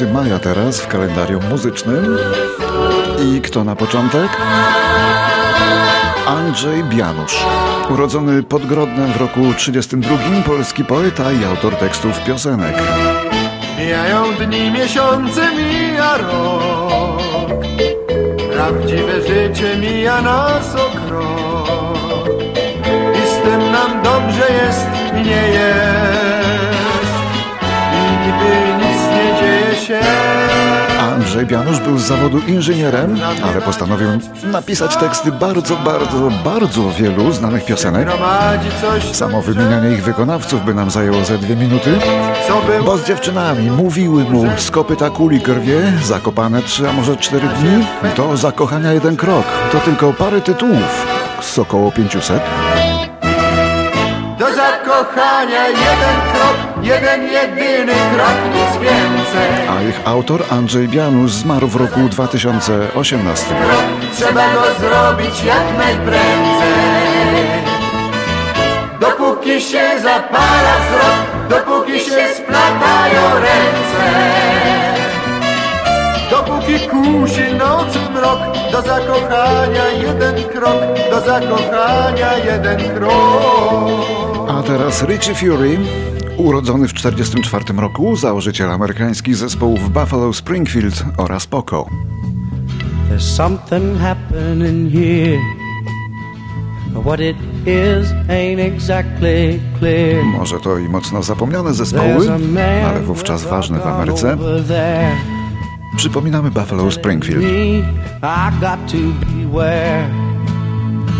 9 maja teraz w kalendarium muzycznym. I kto na początek? Andrzej Bianusz. Urodzony pod Grodnem w roku 32, polski poeta i autor tekstów piosenek. Mijają dni, miesiące, mija rok Prawdziwe życie mija nas o krok I z tym nam dobrze jest i nie jest Andrzej Bianusz był z zawodu inżynierem, ale postanowił napisać teksty bardzo, bardzo, bardzo wielu znanych piosenek. Samo wymienianie ich wykonawców by nam zajęło ze dwie minuty. Bo z dziewczynami mówiły mu z kopyta kuli krwie, zakopane trzy, a może cztery dni, do zakochania jeden krok. To tylko parę tytułów z około 500. Do zakochania jeden krok, jeden jedyny krok, nic więcej. A ich autor Andrzej Bianusz zmarł w roku 2018. Trzeba go zrobić jak najprędzej. Dopóki się zapala wzrok Dopóki się splatają ręce. Dopóki kusi nocy mrok Do zakochania jeden krok Do zakochania jeden krok A teraz Richie Fury, urodzony w 1944 roku, założyciel amerykańskich zespołów Buffalo Springfield oraz Poco. There's something happening here. What it is ain't exactly clear. Może to i mocno zapomniane zespoły, ale wówczas ważne w Ameryce. Przypominamy Buffalo Springfield. I got to beware.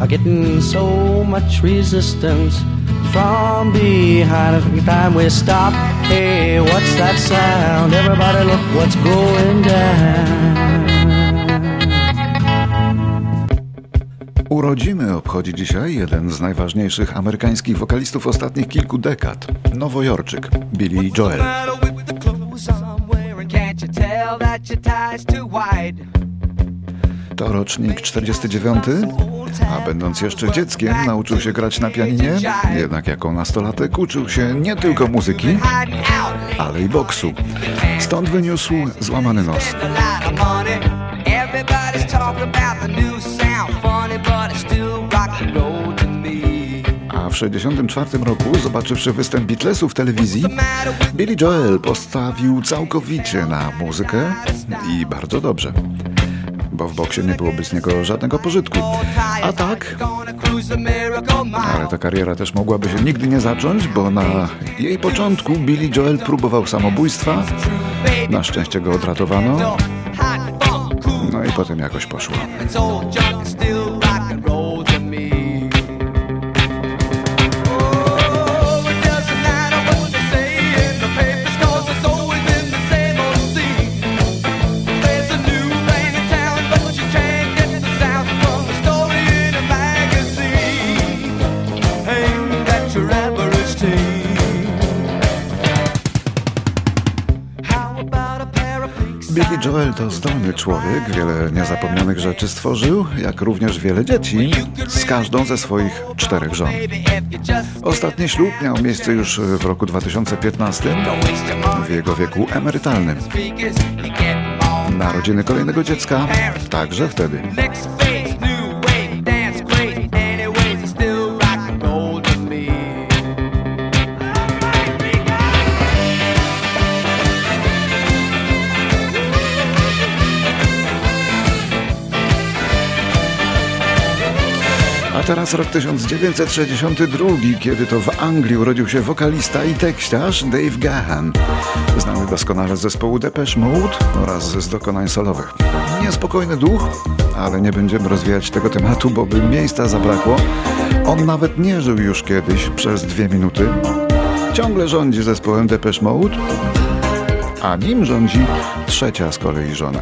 are getting so much resistance from behind. I think it's time we stop. Hey, what's that sound? Everybody, look what's going down. Urodziny obchodzi dzisiaj jeden z najważniejszych amerykańskich wokalistów ostatnich kilku dekad, nowojorczyk Billy Joel. To rocznik 49, a będąc jeszcze dzieckiem nauczył się grać na pianinie, jednak jako nastolatek uczył się nie tylko muzyki, ale i boksu. Stąd wyniósł złamany nos. a w 64 roku, zobaczywszy występ Beatlesów w telewizji, Billy Joel postawił całkowicie na muzykę i bardzo dobrze. Bo w boksie nie byłoby z niego żadnego pożytku. A tak, ale ta kariera też mogłaby się nigdy nie zacząć, bo na jej początku Billy Joel próbował samobójstwa. Na szczęście go odratowano, no i potem jakoś poszło. Joel to zdolny człowiek, wiele niezapomnianych rzeczy stworzył, jak również wiele dzieci, z każdą ze swoich czterech żon. Ostatni ślub miał miejsce już w roku 2015, waste your money w jego wieku emerytalnym. Narodziny kolejnego dziecka także wtedy. A teraz rok 1962, kiedy to w Anglii urodził się wokalista i tekściarz Dave Gahan. Znany doskonale z zespołu Depeche Mode oraz z dokonań solowych. Niespokojny duch, ale nie będziemy rozwijać tego tematu, bo by miejsca zabrakło. On nawet nie żył już kiedyś przez dwie minuty. Ciągle rządzi zespołem Depeche Mode a nim rządzi trzecia z kolei żona.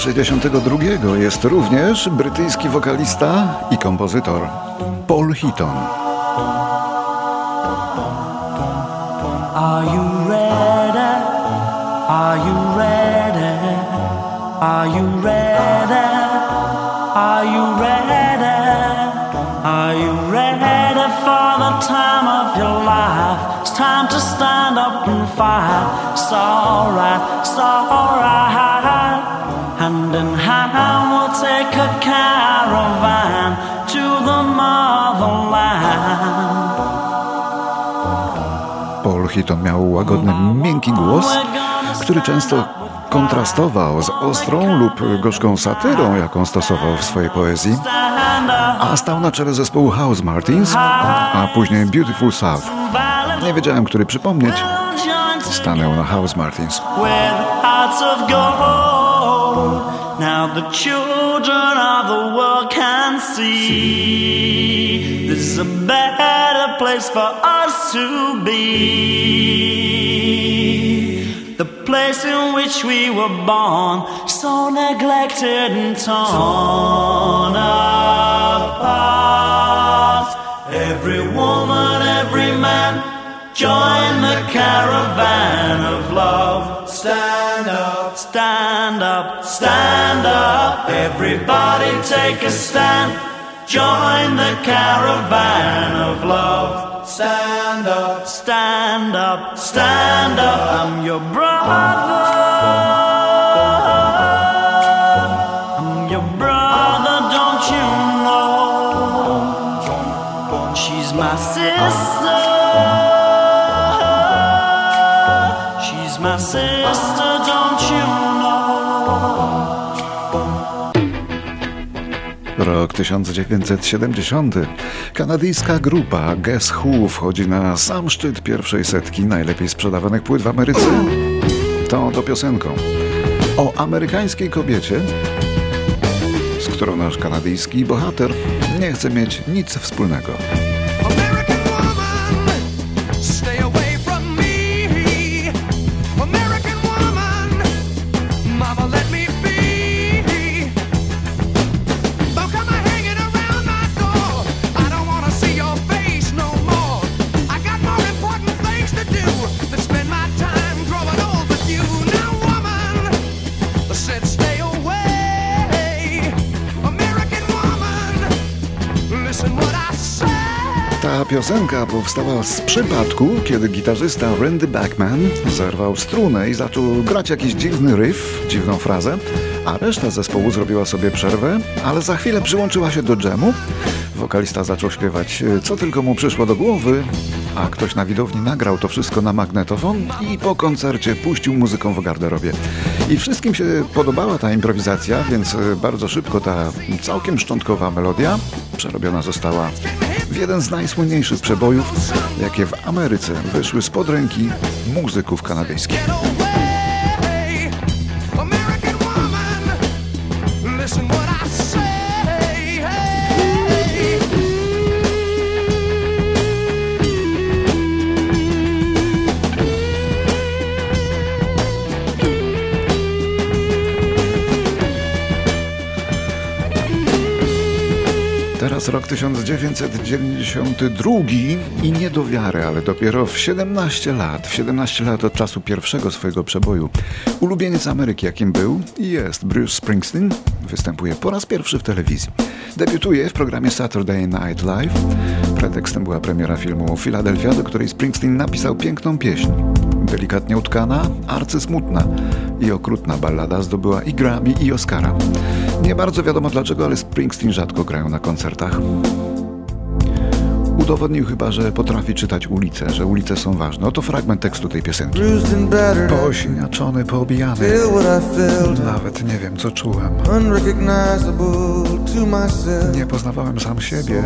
62 jest również brytyjski wokalista i kompozytor Paul Heaton. Are you ready? Are you ready? Are you ready? Are you ready? Are you ready for the time of your life? It's time to stand up and fight. It's alright, it's alright. A caravan to the motherland. Paul Heaton miał łagodny, miękki głos, który często kontrastował z ostrą lub gorzką satyrą, jaką stosował w swojej poezji, a stał na czele zespołu House Martins, a później Beautiful South. Nie wiedziałem, który przypomnieć. Stanęł na House Martins. Now the children of the world can see this is a better place for us to be. The place in which we were born, so neglected and torn apart. Every woman, every man, join the caravan of love. Stand up, stand up, stand up. Everybody take a stand. Join the caravan of love. Stand up, stand up, stand up. I'm your brother. I'm your brother, don't you know? She's my sister. Rok 1970. Kanadyjska grupa Guess Who wchodzi na sam szczyt pierwszej setki najlepiej sprzedawanych płyt w Ameryce. To oto piosenką o amerykańskiej kobiecie, z którą nasz kanadyjski bohater nie chce mieć nic wspólnego. Ta piosenka powstała z przypadku, kiedy gitarzysta Randy Bachman zerwał strunę i zaczął grać jakiś dziwny riff, dziwną frazę, a reszta zespołu zrobiła sobie przerwę, ale za chwilę przyłączyła się do dżemu. Wokalista zaczął śpiewać e, co tylko mu przyszło do głowy, a ktoś na widowni nagrał to wszystko na magnetofon i po koncercie puścił muzyką w garderobie. I wszystkim się podobała ta improwizacja, więc e, bardzo szybko ta całkiem szczątkowa melodia przerobiona została w jeden z najsłynniejszych przebojów, jakie w Ameryce wyszły spod ręki muzyków kanadyjskich. Teraz rok 1992 i nie do wiary, ale dopiero w 17 lat, w 17 lat od czasu pierwszego swojego przeboju, ulubieniec Ameryki jakim był i jest Bruce Springsteen, występuje po raz pierwszy w telewizji. Debiutuje w programie Saturday Night Live. Pretekstem była premiera filmu Philadelphia, do której Springsteen napisał piękną pieśń. Delikatnie utkana, arcysmutna i okrutna ballada zdobyła i Grammy i Oscara. Nie bardzo wiadomo dlaczego, ale Springsteen rzadko grają na koncertach. Udowodnił chyba, że potrafi czytać ulice, że ulice są ważne. Oto fragment tekstu tej piosenki. Posiniaczony, poobijany. Nawet nie wiem, co czułem. Nie poznawałem sam siebie.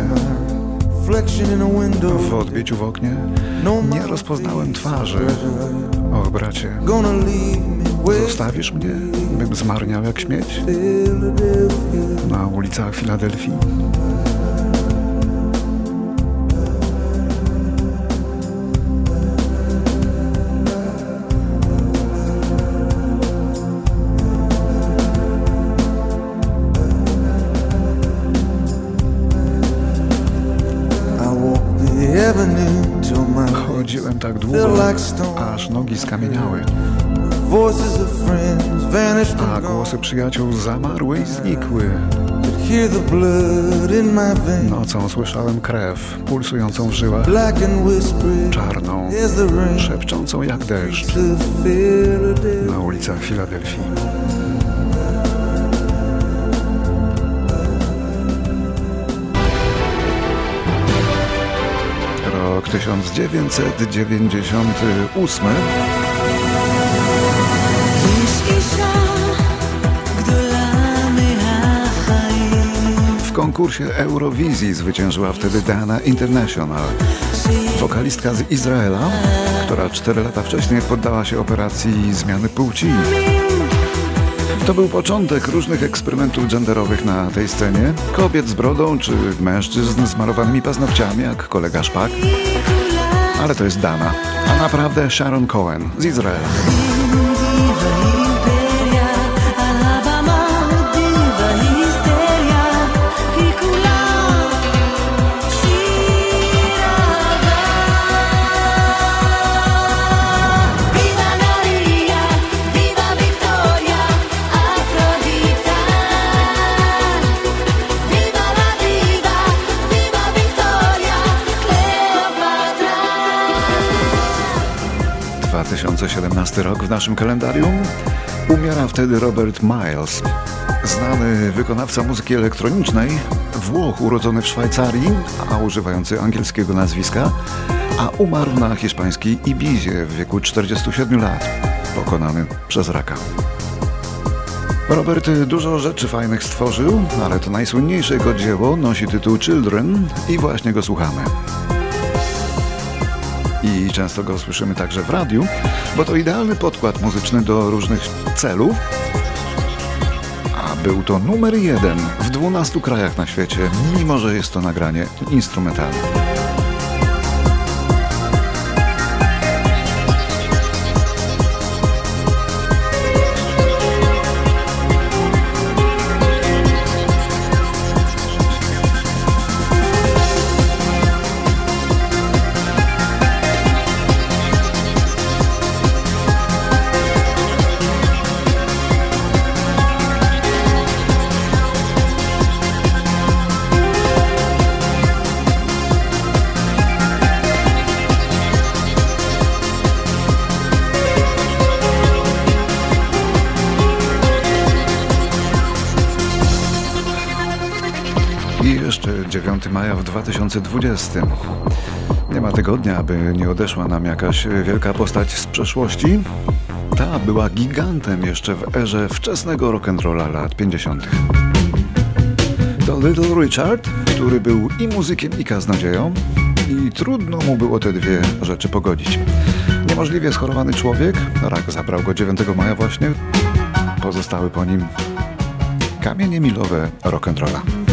W odbiciu w oknie No nie rozpoznałem twarzy. O, bracie, Zostawisz mnie, bym zmarniał jak śmieć? Na ulicach Filadelfii? Chodziłem tak długo, aż nogi skamieniały, A głosy przyjaciół zamarły i znikły. Nocą słyszałem krew pulsującą w żyłach, czarną, szepczącą jak deszcz na ulicach Filadelfii. Rok 1998. konkursie Eurowizji zwyciężyła wtedy Dana International, wokalistka z Izraela, która 4 lata wcześniej poddała się operacji zmiany płci. To był początek różnych eksperymentów genderowych na tej scenie. Kobiet z brodą czy mężczyzn z malowanymi paznokciami, jak kolega Szpak. Ale to jest Dana, a naprawdę Sharon Cohen z Izraela. 2017 rok w naszym kalendarium. Umiera wtedy Robert Miles, znany wykonawca muzyki elektronicznej, Włoch urodzony w Szwajcarii, a używający angielskiego nazwiska, a umarł na hiszpańskiej Ibizie w wieku 47 lat, pokonany przez raka. Robert dużo rzeczy fajnych stworzył, ale to najsłynniejsze jego dzieło nosi tytuł Children i właśnie go słuchamy i często go słyszymy także w radiu, bo to idealny podkład muzyczny do różnych celów. A był to numer jeden w 12 krajach na świecie, mimo że jest to nagranie instrumentalne. 9 maja w 2020. Nie ma tygodnia, aby nie odeszła nam jakaś wielka postać z przeszłości. Ta była gigantem jeszcze w erze wczesnego rock'n'rolla lat 50. To Little Richard, który był i muzykiem, i kaznodzieją, i trudno mu było te dwie rzeczy pogodzić. Niemożliwie schorowany człowiek, rak zabrał go 9 maja właśnie, pozostały po nim kamienie milowe rock'n'rolla.